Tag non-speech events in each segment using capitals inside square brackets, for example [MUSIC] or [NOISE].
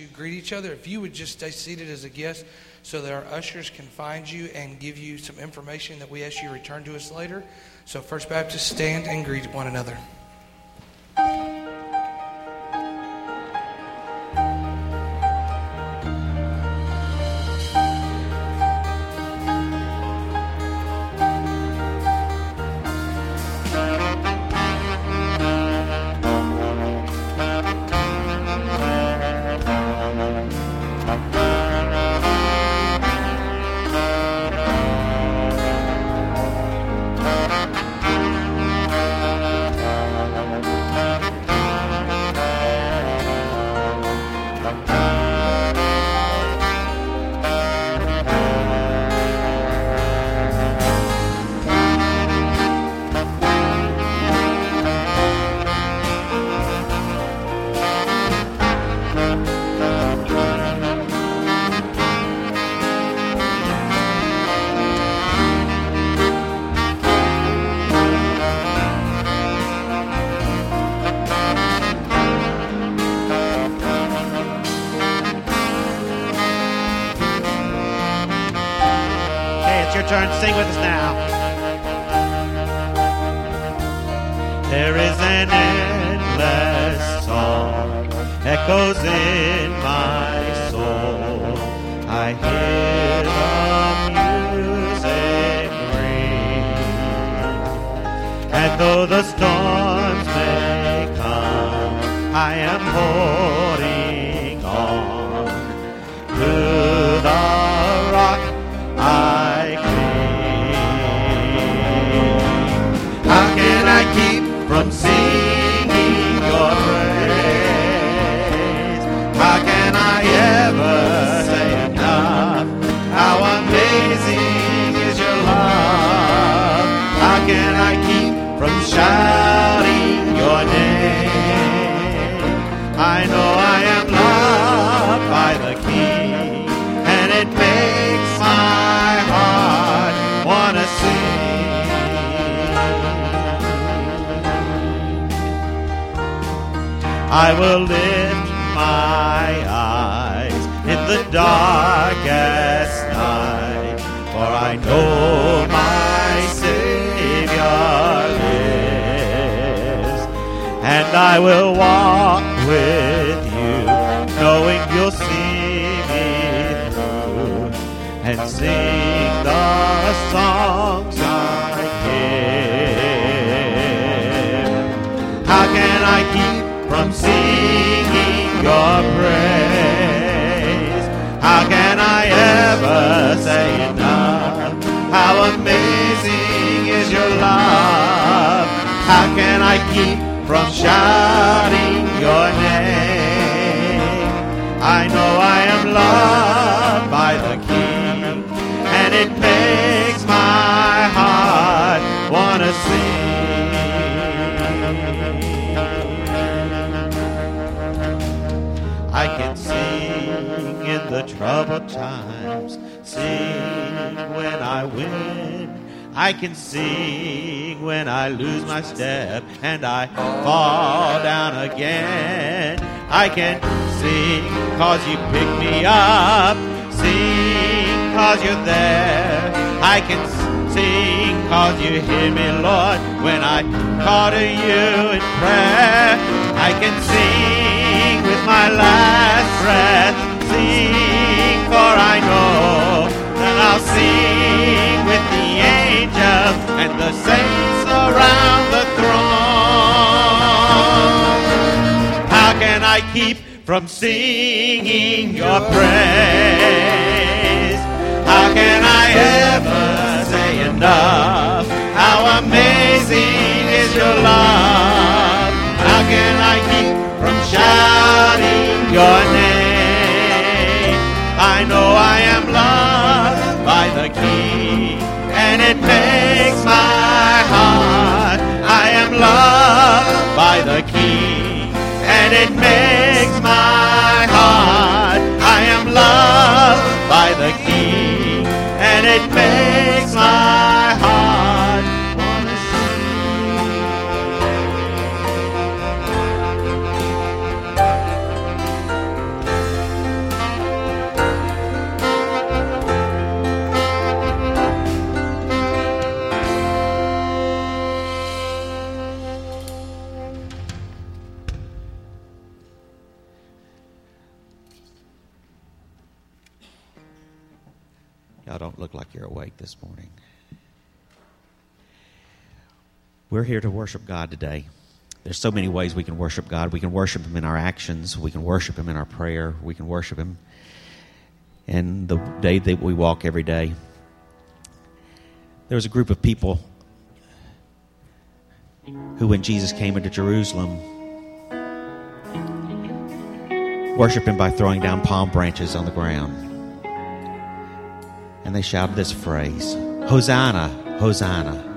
to greet each other. If you would just stay seated as a guest so that our ushers can find you and give you some information that we ask you return to us later. So, First Baptist, stand and greet one another. Turn. Sing with us now. There is an endless song echoes in my soul. I hear the music ring, and though the storms may come, I am holding on to the from shouting your name? I know I am loved by the King, and it makes my heart wanna sing. I will lift my eyes in the darkest night, for I know my and I will walk with you, knowing you'll see me through and sing the songs I hear. How can I keep from singing your praise? How can I ever say enough? How amazing is your love? How can I keep from shouting your name? I know I am loved by the King, and it makes my heart wanna sing. I can sing in the troubled times, sing when I win. I can sing when I lose my step and I fall down again. I can sing cause you pick me up, sing cause you're there. I can sing cause you hear me, Lord, when I call to you in prayer. I can sing with my last breath, sing for I know that I'll sing angels and the saints around the throne. How can I keep from singing your praise? How can I ever say enough? How amazing is your love? How can I keep from shouting your name? I know I am loved by the King, by the King, and it makes my heart. I am loved by the King, and it makes my this morning. We're here to worship God today. There's so many ways we can worship God. We can worship Him in our actions, we can worship Him in our prayer, we can worship Him in the day that we walk every day. There was a group of people who, when Jesus came into Jerusalem, worshiped Him by throwing down palm branches on the ground. And they shouted this phrase Hosanna, Hosanna.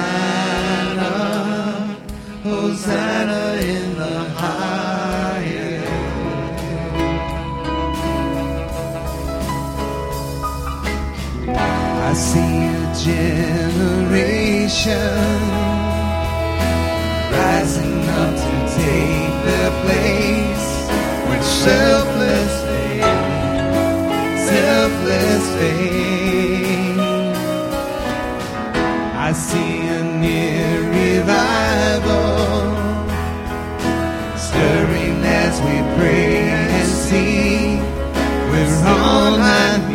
Hosanna, Hosanna in the highest. I see a generation rising up to take their place with selfless faith, selfless faith. I see revival stirring as we pray and sing. We're on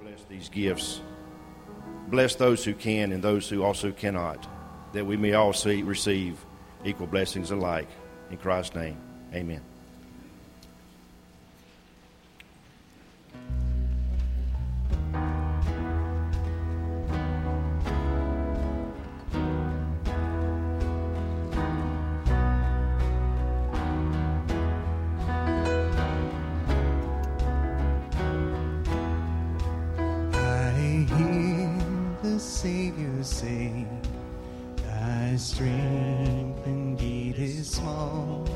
bless these gifts. Bless those who can and those who also cannot, that we may all see, receive equal blessings alike. In Christ's name, amen. Savior say, Thy strength indeed is small.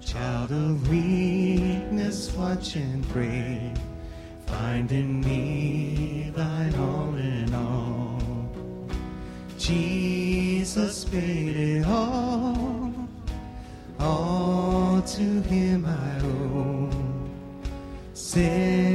Child of weakness, watch and pray. Find in me thine all in all. Jesus paid it all. All to him I owe. Sin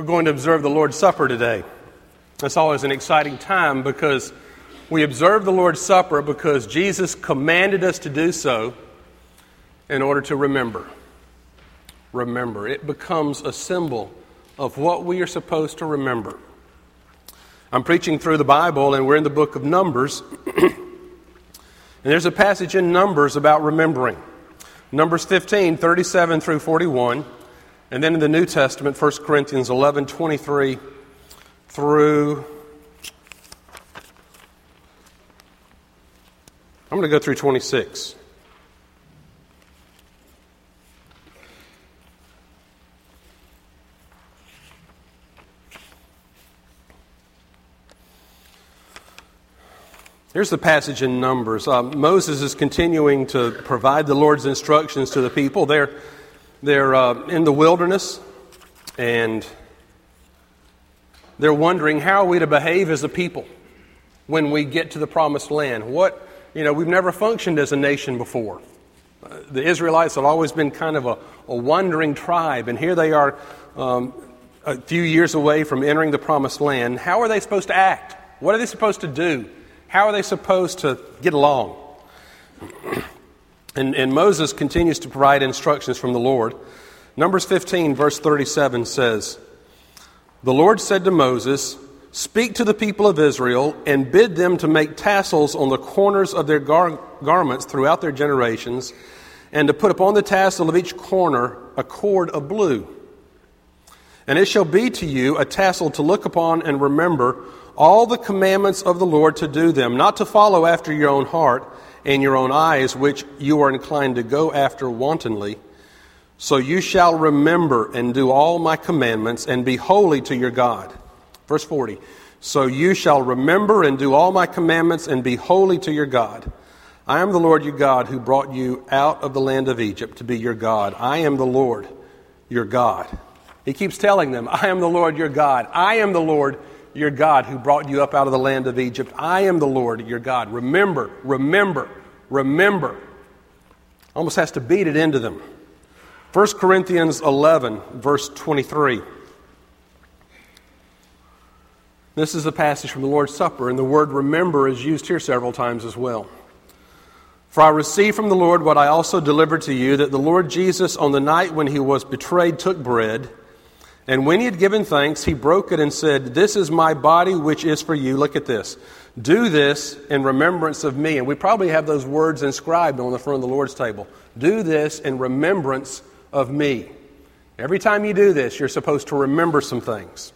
We're going to observe the Lord's Supper today. That's always an exciting time because we observe the Lord's Supper because Jesus commanded us to do so in order to remember. Remember. It becomes a symbol of what we are supposed to remember. I'm preaching through the Bible, and we're in the book of Numbers. [CLEARS THROAT] and there's a passage in Numbers about remembering. Numbers 15, 37 through 41. And then in the New Testament, 1 Corinthians 11, 23 through. I'm going to go through 26. Here's the passage in Numbers. Uh, Moses is continuing to provide the Lord's instructions to the people. They're, they're uh, in the wilderness and they're wondering how are we to behave as a people when we get to the promised land? What, you know, we've never functioned as a nation before. Uh, the Israelites have always been kind of a, a wandering tribe, and here they are um, a few years away from entering the promised land. How are they supposed to act? What are they supposed to do? How are they supposed to get along? And, and, Moses continues to provide instructions from the Lord. Numbers 15, verse 37 says, The Lord said to Moses, Speak to the people of Israel and bid them to make tassels on the corners of their gar- garments throughout their generations, and to put upon the tassel of each corner a cord of blue. And it shall be to you a tassel to look upon and remember all the commandments of the Lord to do them, not to follow after your own heart and your own eyes, which you are inclined to go after wantonly. So you shall remember and do all my commandments and be holy to your God. Verse 40. So you shall remember and do all my commandments and be holy to your God. I am the Lord your God who brought you out of the land of Egypt to be your God. I am the Lord your God. He keeps telling them, I am the Lord your God. I am the Lord your God who brought you up out of the land of Egypt. I am the Lord your God. Remember, remember, remember. Almost has to beat it into them. 1 Corinthians 11, verse 23. This is a passage from the Lord's Supper, and the word remember is used here several times as well. For I received from the Lord what I also delivered to you that the Lord Jesus, on the night when he was betrayed, took bread. And when he had given thanks, he broke it and said, This is my body, which is for you. Look at this. Do this in remembrance of me. And we probably have those words inscribed on the front of the Lord's table. Do this in remembrance of me. Every time you do this, you're supposed to remember some things.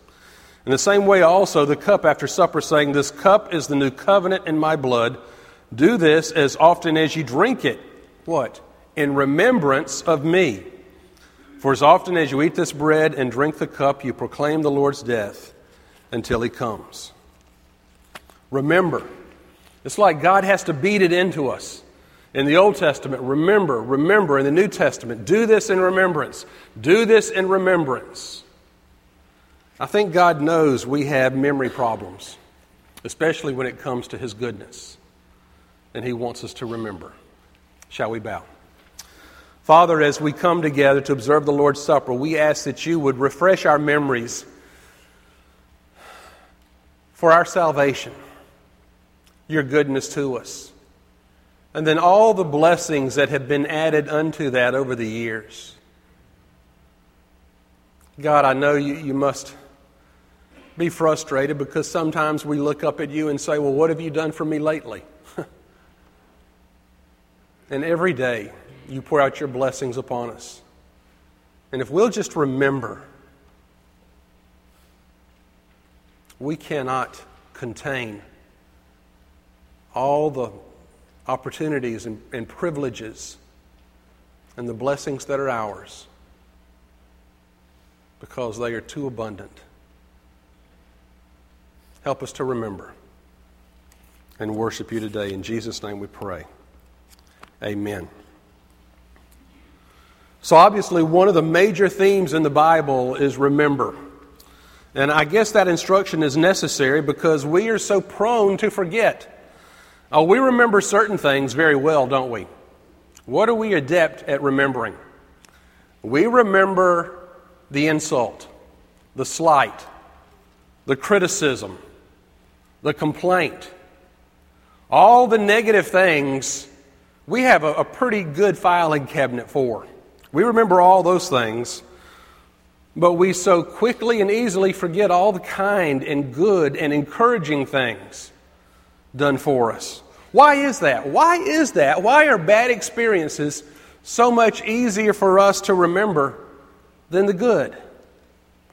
In the same way, also, the cup after supper, saying, This cup is the new covenant in my blood. Do this as often as you drink it. What? In remembrance of me. For as often as you eat this bread and drink the cup, you proclaim the Lord's death until he comes. Remember. It's like God has to beat it into us. In the Old Testament, remember, remember. In the New Testament, do this in remembrance. Do this in remembrance. I think God knows we have memory problems, especially when it comes to His goodness. And He wants us to remember. Shall we bow? Father, as we come together to observe the Lord's Supper, we ask that you would refresh our memories for our salvation, your goodness to us, and then all the blessings that have been added unto that over the years. God, I know you, you must be frustrated because sometimes we look up at you and say, Well, what have you done for me lately? [LAUGHS] and every day, you pour out your blessings upon us. And if we'll just remember, we cannot contain all the opportunities and, and, privileges and the blessings that are ours because they are too abundant. Help us to remember and worship you today. In Jesus' name we pray. Amen. So, obviously, one of the major themes in the Bible is remember. And I guess that instruction is necessary because we are so prone to forget. Oh, we remember certain things very well, don't we? What are we adept at remembering? we remember the insult, the slight, the criticism, the complaint, all the negative things we have a, a, pretty good filing cabinet for. We remember all those things, but we so quickly and easily forget all the kind and good and encouraging things done for us. Why is that? Why is that? Why are bad experiences so much easier for us to remember than the good?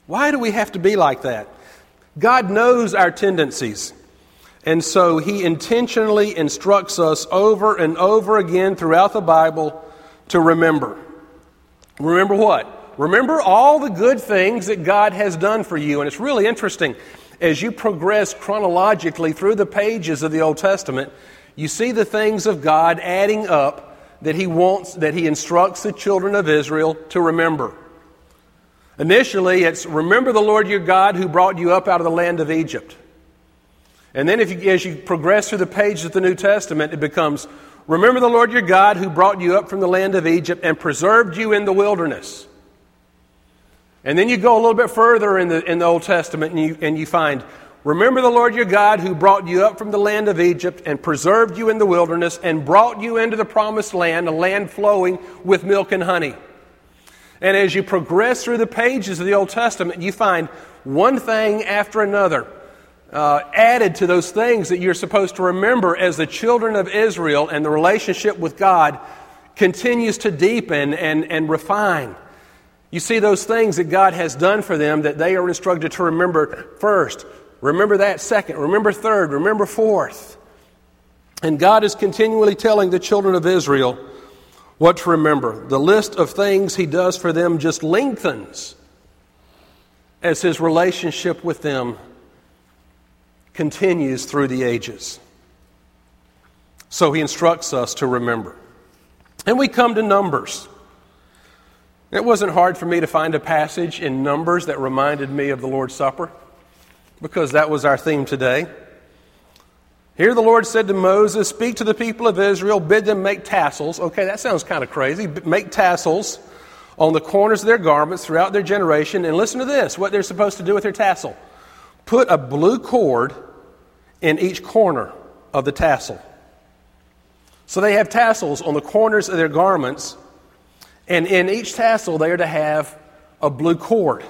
Why do we have to be like that? God knows our tendencies. And so he intentionally instructs us over and over again throughout the Bible to remember. Remember what? Remember all the good things that God has done for you. And it's really interesting. As you progress chronologically through the pages of the Old Testament, you see the things of God adding up that he wants, that he instructs the children of Israel to remember. Initially, it's remember the Lord your God who brought you up out of the land of Egypt. And then, if you, as you progress through the pages of the New Testament, it becomes Remember the Lord your God who brought you up from the land of Egypt and preserved you in the wilderness. And then you go a little bit further in the, in the Old Testament and you, and you find Remember the Lord your God who brought you up from the land of Egypt and preserved you in the wilderness and brought you into the promised land, a land flowing with milk and honey. And as you progress through the pages of the Old Testament, you find one thing after another uh, added to those things that you're supposed to remember as the children of Israel and the relationship with God continues to deepen and, and refine. You see those things that God has done for them that they are instructed to remember first. Remember that second. Remember third. Remember fourth. And God is continually telling the children of Israel what to remember. The list of things He does for them just lengthens as His relationship with them continues through the ages. So he instructs us to remember. And we come to Numbers. It wasn't hard for me to find a passage in Numbers that reminded me of the Lord's Supper because that was our theme today. Here the Lord said to Moses, Speak to the people of Israel, bid them make tassels. Okay, that sounds kind of crazy. Make tassels on the corners of their garments throughout their generation. And listen to this what they're supposed to do with their tassel put a blue cord in each corner of the tassel. So they have tassels on the corners of their garments, and in each tassel they are to have a blue cord.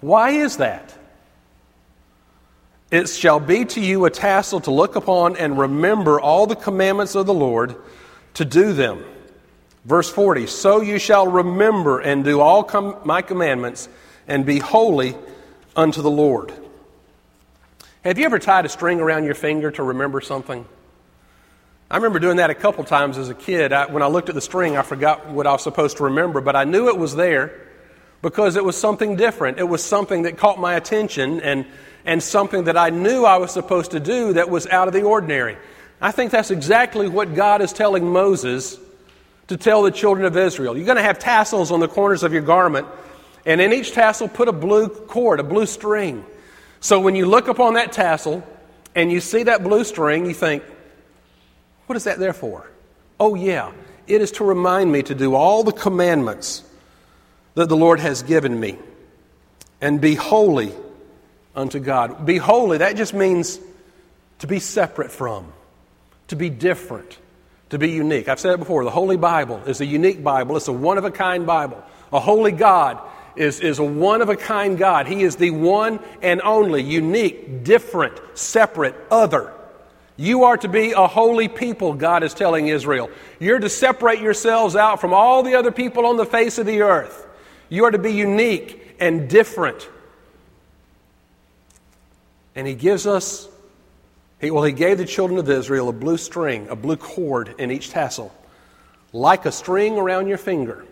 Why is that? It shall be to you a tassel to look upon and remember all the commandments of the Lord to do them. Verse 40 So you shall remember and do all com- my commandments and be holy unto the Lord. Have you ever tied a string around your finger to remember something? I remember doing that a couple times as a kid. I, when I looked at the string, I forgot what I was supposed to remember, but I knew it was there because it was something different. It was something that caught my attention and, and something that I knew I was supposed to do that was out of the ordinary. I think that's exactly what God is telling Moses to tell the children of Israel. You're going to have tassels on the corners of your garment, and in each tassel, put a blue cord, a blue string. So when you look upon that tassel and you see that blue string, you think, what is that there for? Oh, yeah, it is to remind me to do all the commandments that the Lord has given me and be holy unto God. Be holy, that just means to be separate from, to be different, to be unique. I've said it before the Holy Bible is a unique Bible, it's a one of a kind Bible. A holy God is, is a one of a kind God. He is the one and only, unique, different, separate, other. You are to be a holy people, God is telling Israel. You're to separate yourselves out from all the other people on the face of the earth. You are to be unique and different. And He gives us, he, well, He gave the children of Israel a blue string, a blue cord in each tassel, like a string around your finger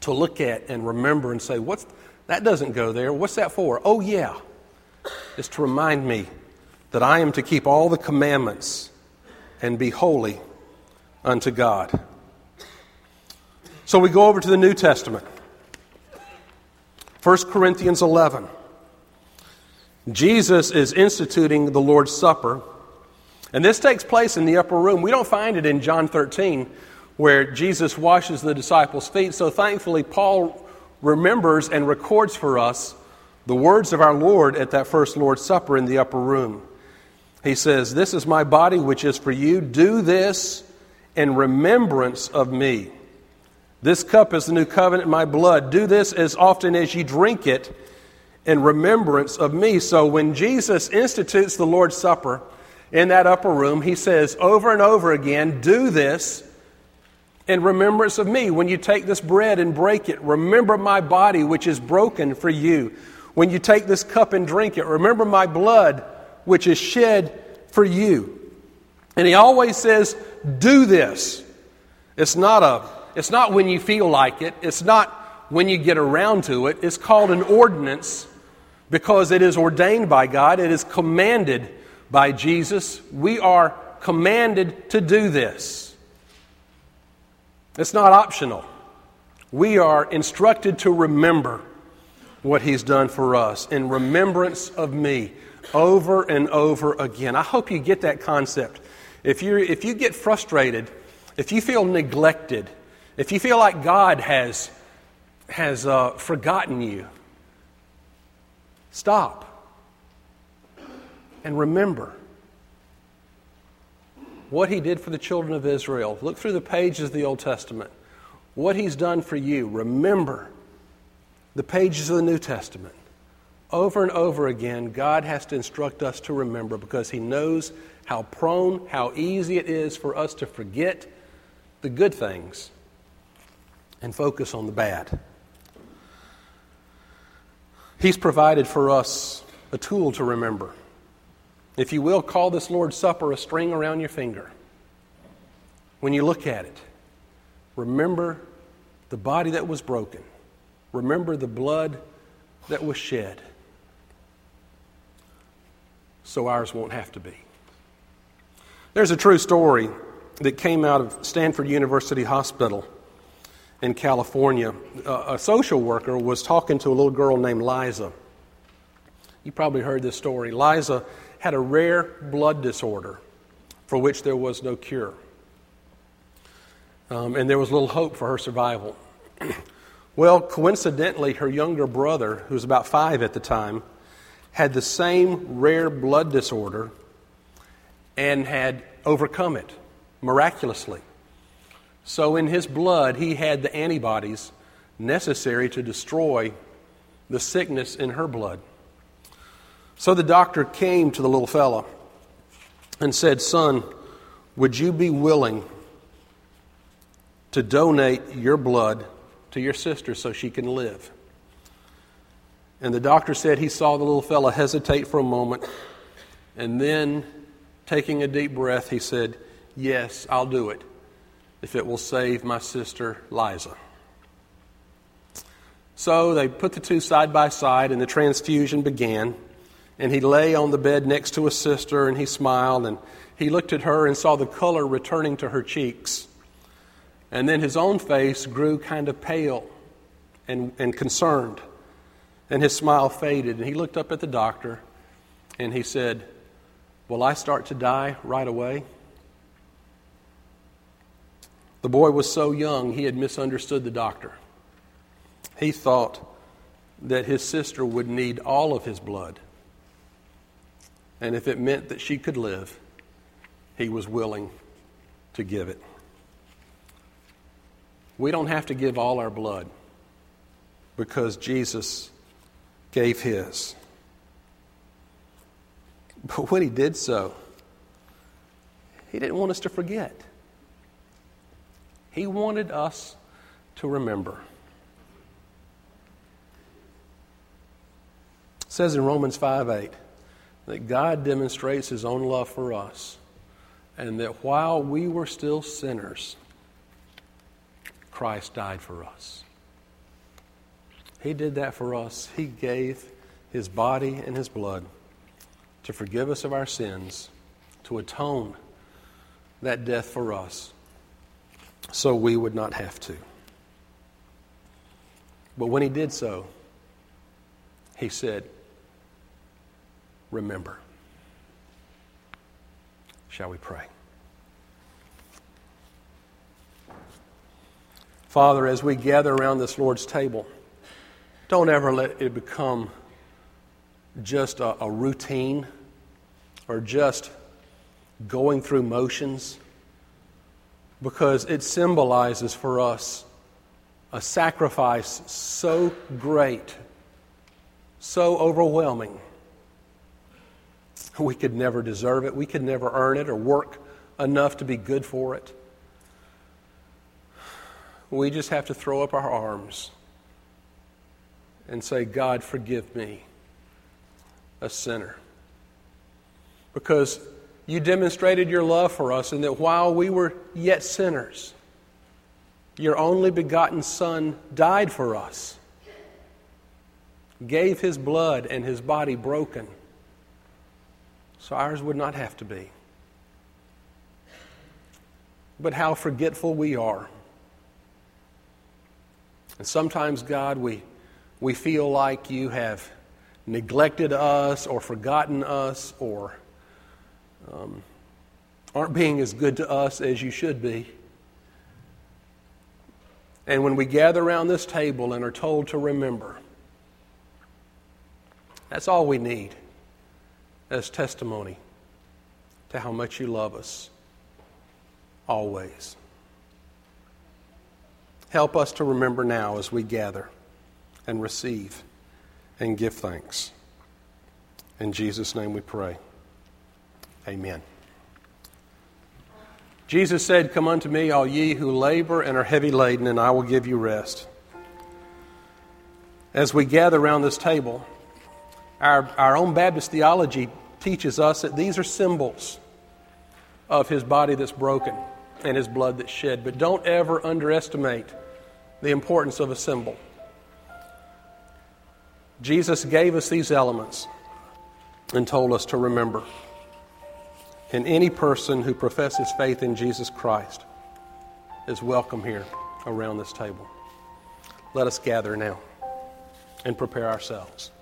to look at and remember and say, What's, that doesn't go there. What's that for? Oh, yeah. It's to remind me that I am to keep all the commandments and be holy unto God. So we go over to the New Testament. 1 Corinthians 11. Jesus is instituting the Lord's Supper, and this takes place in the upper room. We don't find it in John 13, where Jesus washes the disciples' feet. So thankfully, Paul remembers and records for us the words of our Lord at that first Lord's Supper in the upper room. He says, This is my body which is for you. Do this in remembrance of me. This cup is the new covenant in my blood. Do this as often as you drink it in remembrance of me. So when Jesus institutes the Lord's Supper in that upper room, he says over and over again, Do this in remembrance of me. When you take this bread and break it, remember my body which is broken for you. When you take this cup and drink it, remember my blood which is shed for you. And he always says, Do this. It's not, a, it's not when you feel like it, it's not when you get around to it. It's called an ordinance because it is ordained by God, it is commanded by Jesus. We are commanded to do this. It's not optional. We are instructed to remember what He's done for us in remembrance of me over and over again. I hope you get that concept. If, you if you get frustrated, if you feel neglected, if you feel like God has, has uh, forgotten you, stop and remember what He did for the children of Israel. Look through the pages of the Old Testament. What He's done for you. Remember the pages of the New Testament. Over and over again, God has to instruct us to remember because He knows how prone, how easy it is for us to forget the good things and focus on the bad. He's provided for us a tool to remember. If you will, call this Lord's Supper a string around your finger. When you look at it, remember the body that was broken, remember the blood that was shed, so ours won't have to be. There's a true story that came out of Stanford University Hospital in California. a social worker was talking to a little girl named Liza. You probably heard this story. Liza had a rare blood disorder for which there was no cure. Um, and there was little hope for her survival. [CLEARS THROAT] well, coincidentally, her younger brother, who was about five at the time, had the same rare blood disorder and had overcome it miraculously. So, in his blood, he had the antibodies necessary to destroy the sickness in her blood. So the doctor came to the little fella and said, Son, would you be willing to donate your blood to your sister so she can live? And the doctor said he saw the little fella hesitate for a moment, and then, taking a deep breath, he said, Yes, I'll do it if it will save my sister Liza. So they put the two side by side, and the transfusion began. And he lay on the bed next to his sister, and he smiled, and he looked at her and saw the color returning to her cheeks. And then his own face grew kind of pale and, and concerned and his smile faded. And he looked up at the doctor and he said, Will I start to die right away? The boy was so young, he had misunderstood the doctor. He thought that his sister would need all of his blood. And if it meant that she could live, he was willing to give it. We don't have to give all our blood because Jesus gave his. But when he did so, he didn't want us to forget. He wanted us to remember. It says in Romans 5 8 that God demonstrates his own love for us, and that while we were still sinners, Christ died for us. He did that for us. He gave His body and His blood to forgive us of our sins, to atone that death for us, so we would not have to. But when He did so, He said, Remember. Shall we pray? Father, as we gather around this Lord's table, don't ever let it become just a, a routine or just going through motions because it symbolizes for us a sacrifice so great, so overwhelming. We could never deserve it. We could never earn it or work enough to be good for it. We just have to throw up our arms and say, God, forgive me, a sinner. Because you demonstrated your love for us, and that while we were yet sinners, your only begotten Son died for us, gave his blood and his body broken, so ours would not have to be. But how forgetful we are. And sometimes, God, we, we feel like you have neglected us or forgotten us or um, aren't being as good to us as you should be. And when we gather around this table and are told to remember, that's all we need as testimony to how much you love us always. Help us to remember now as we gather and receive and give thanks. In Jesus' name we pray. Amen. Jesus said, Come unto me, all ye who labor and are heavy laden, and I will give you rest. As we gather around this table, our, our own Baptist theology teaches us that these are symbols of his body that's broken and his blood that's shed. But don't ever underestimate the importance of a symbol. Jesus gave us these elements and told us to remember and any person who professes faith in Jesus Christ is welcome here around this table. Let us gather now and prepare ourselves.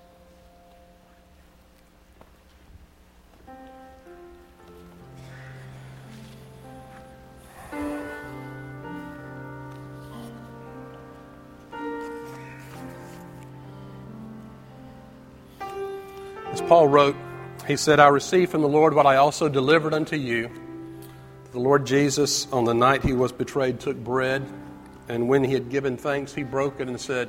Paul wrote, he said, I received from the Lord what I also delivered unto you. The Lord Jesus, on the night he was betrayed, took bread, and when he had given thanks, he broke it and said,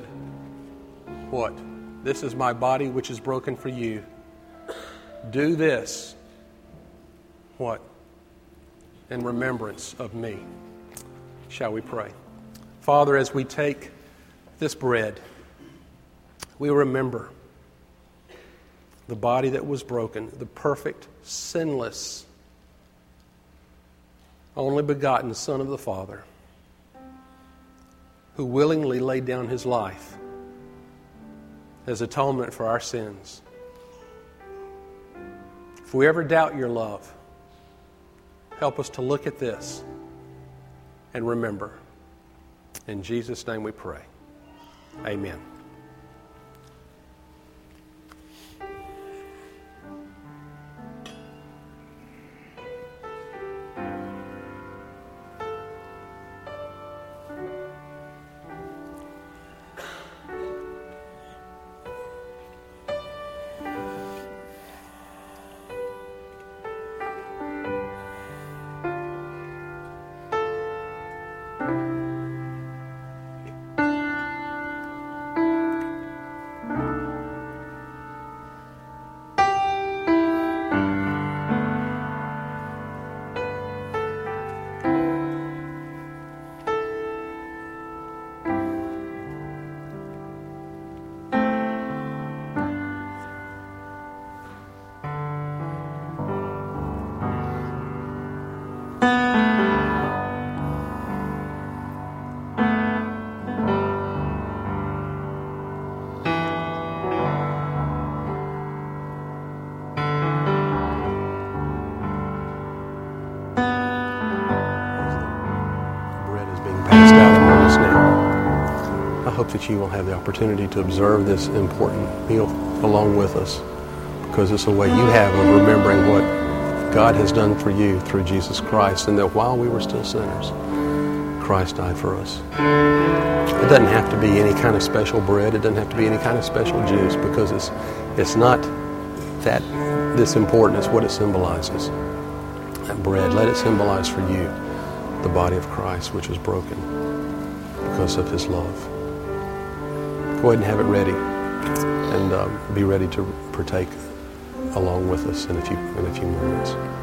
What? This is my body which is broken for you. Do this. What? In remembrance of me. Shall we pray? Father, as we take this bread, we remember the body that was broken, the perfect, sinless, only begotten Son of the Father, who willingly laid down his life as atonement for our sins. If we ever doubt your love, help us to look at this and remember. In Jesus' name we pray. Amen. That you will have the opportunity to observe this important meal along with us because it's a way you have of remembering what God has done for you through Jesus Christ and that while we were still sinners, Christ died for us. It doesn't have to be any kind of special bread. It doesn't have to be any kind of special juice because it's, it's not that this important. It's what it symbolizes. That bread, let it symbolize for you the body of Christ, which was broken because of his love. Go ahead and have it ready and um, be ready to partake along with us in a few, in a few moments.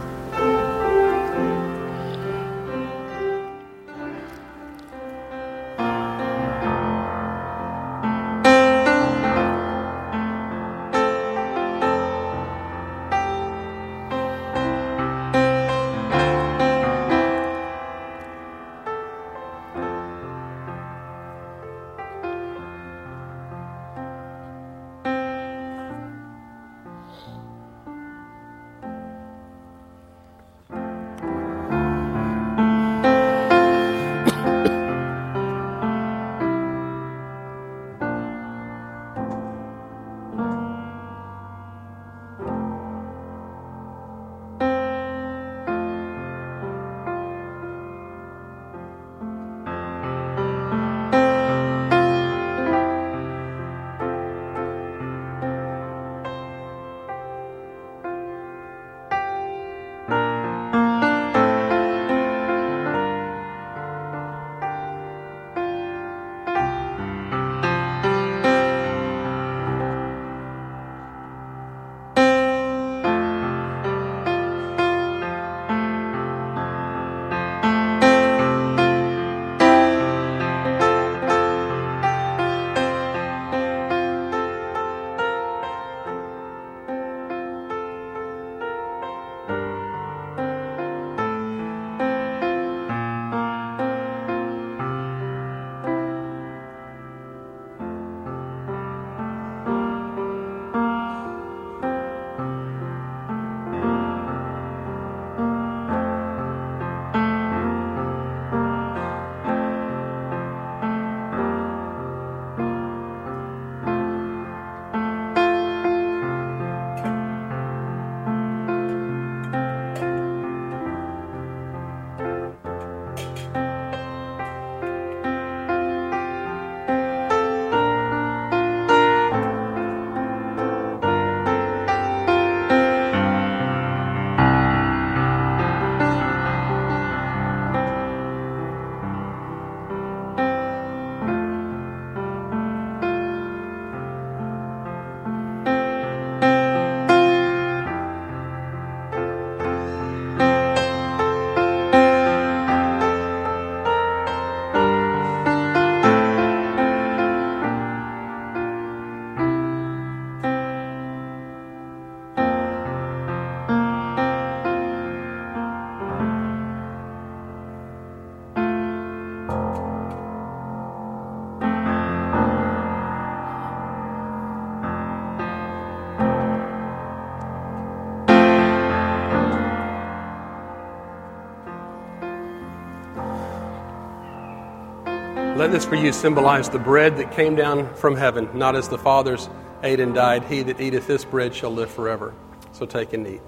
Let this for you symbolize the bread that came down from heaven, not as the fathers ate and died. He that eateth this bread shall live forever. So take and eat.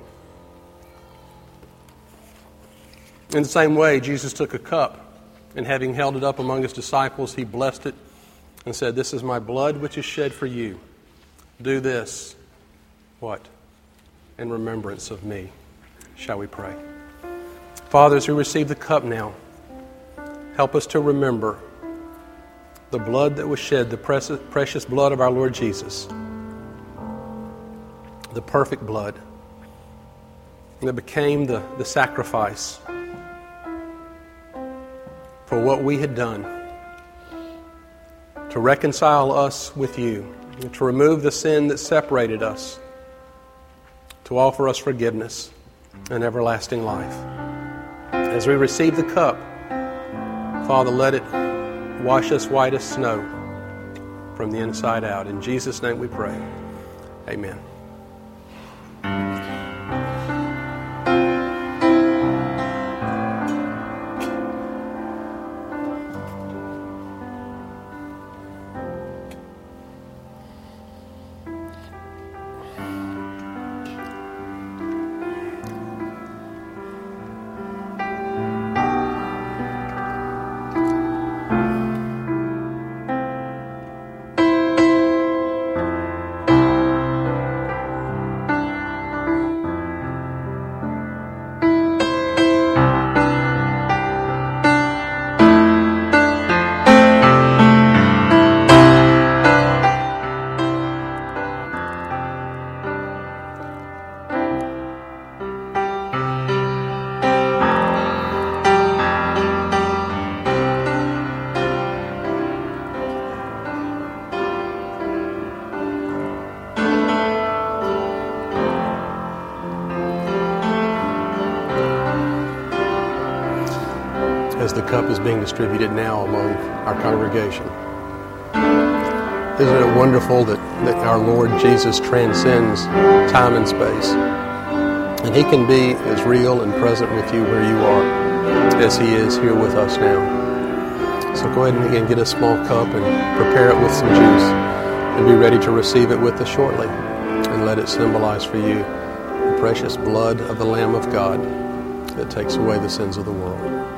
In the same way, Jesus took a cup, and having held it up among his disciples, he blessed it and said, This is my blood which is shed for you. Do this. What? In remembrance of me. Shall we pray? Fathers, we receive the cup now, help us to remember the blood that was shed, the precious blood of our Lord Jesus, the perfect blood that became the, the sacrifice for what we had done to reconcile us with you, to remove the sin that separated us, to offer us forgiveness and everlasting life. As we receive the cup, Father, let it wash us white as snow from the inside out. In Jesus' name we pray. Amen. Cup is being distributed now among our congregation. Isn't it wonderful that, that our Lord Jesus transcends time and space? And He can be as real and present with you where you are as He is here with us now. So go ahead and again get a small cup and prepare it with some juice and be ready to receive it with us shortly. And let it symbolize for you the precious blood of the Lamb of God that takes away the sins of the world.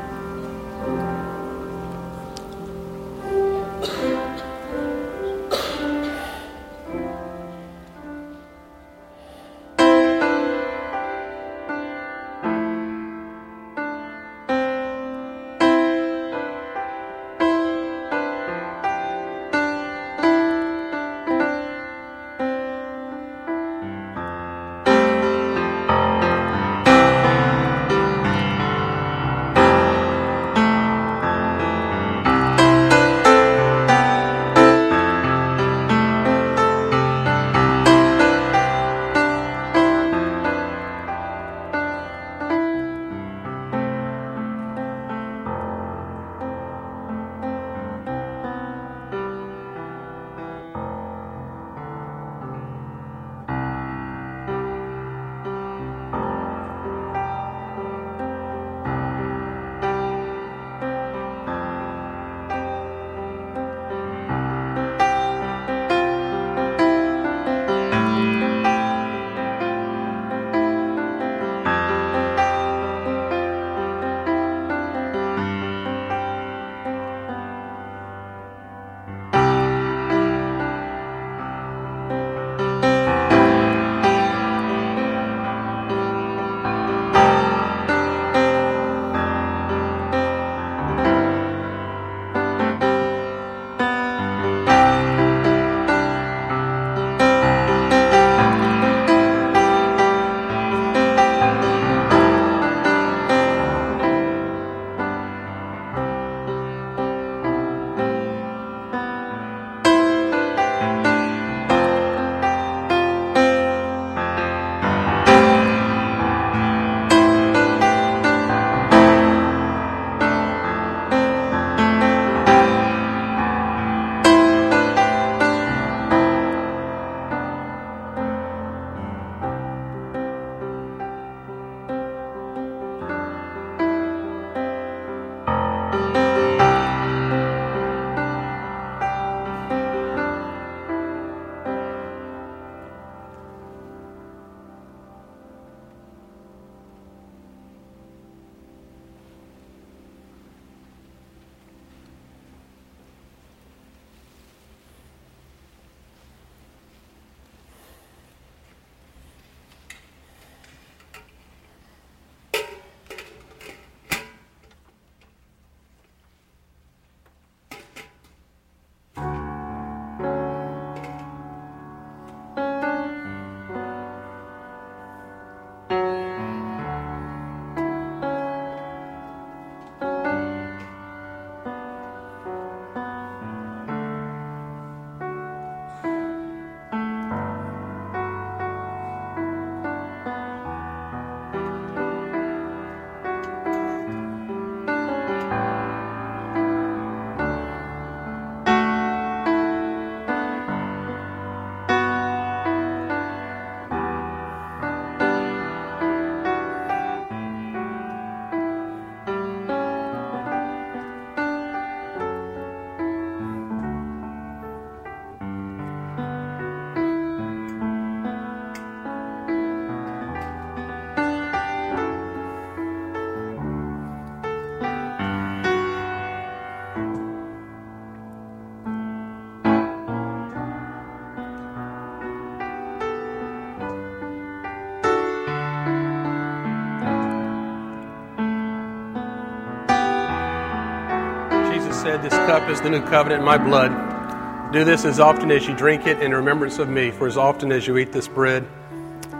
Said, This cup is the new covenant in my blood. Do this as often as you drink it in remembrance of me, for as often as you eat this bread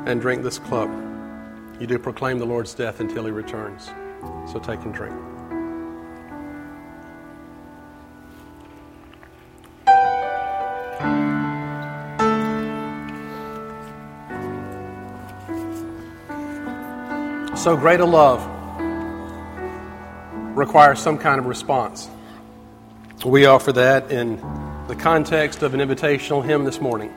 and drink this cup, you do proclaim the Lord's death until he returns. So take and drink. So great a love requires some kind of response. We offer that in the context of an invitational hymn this morning.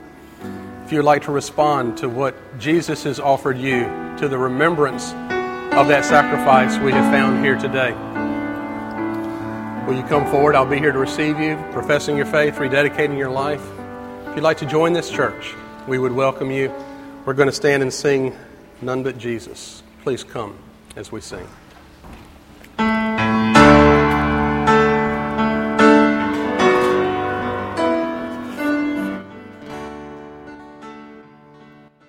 If you'd like to respond to what Jesus has offered you, to the remembrance of that sacrifice we have found here today, will you come forward? I'll be here to receive you, professing your faith, rededicating your life. If you'd like to join this church, we would welcome you. We're going to stand and sing None But Jesus. Please come as we sing.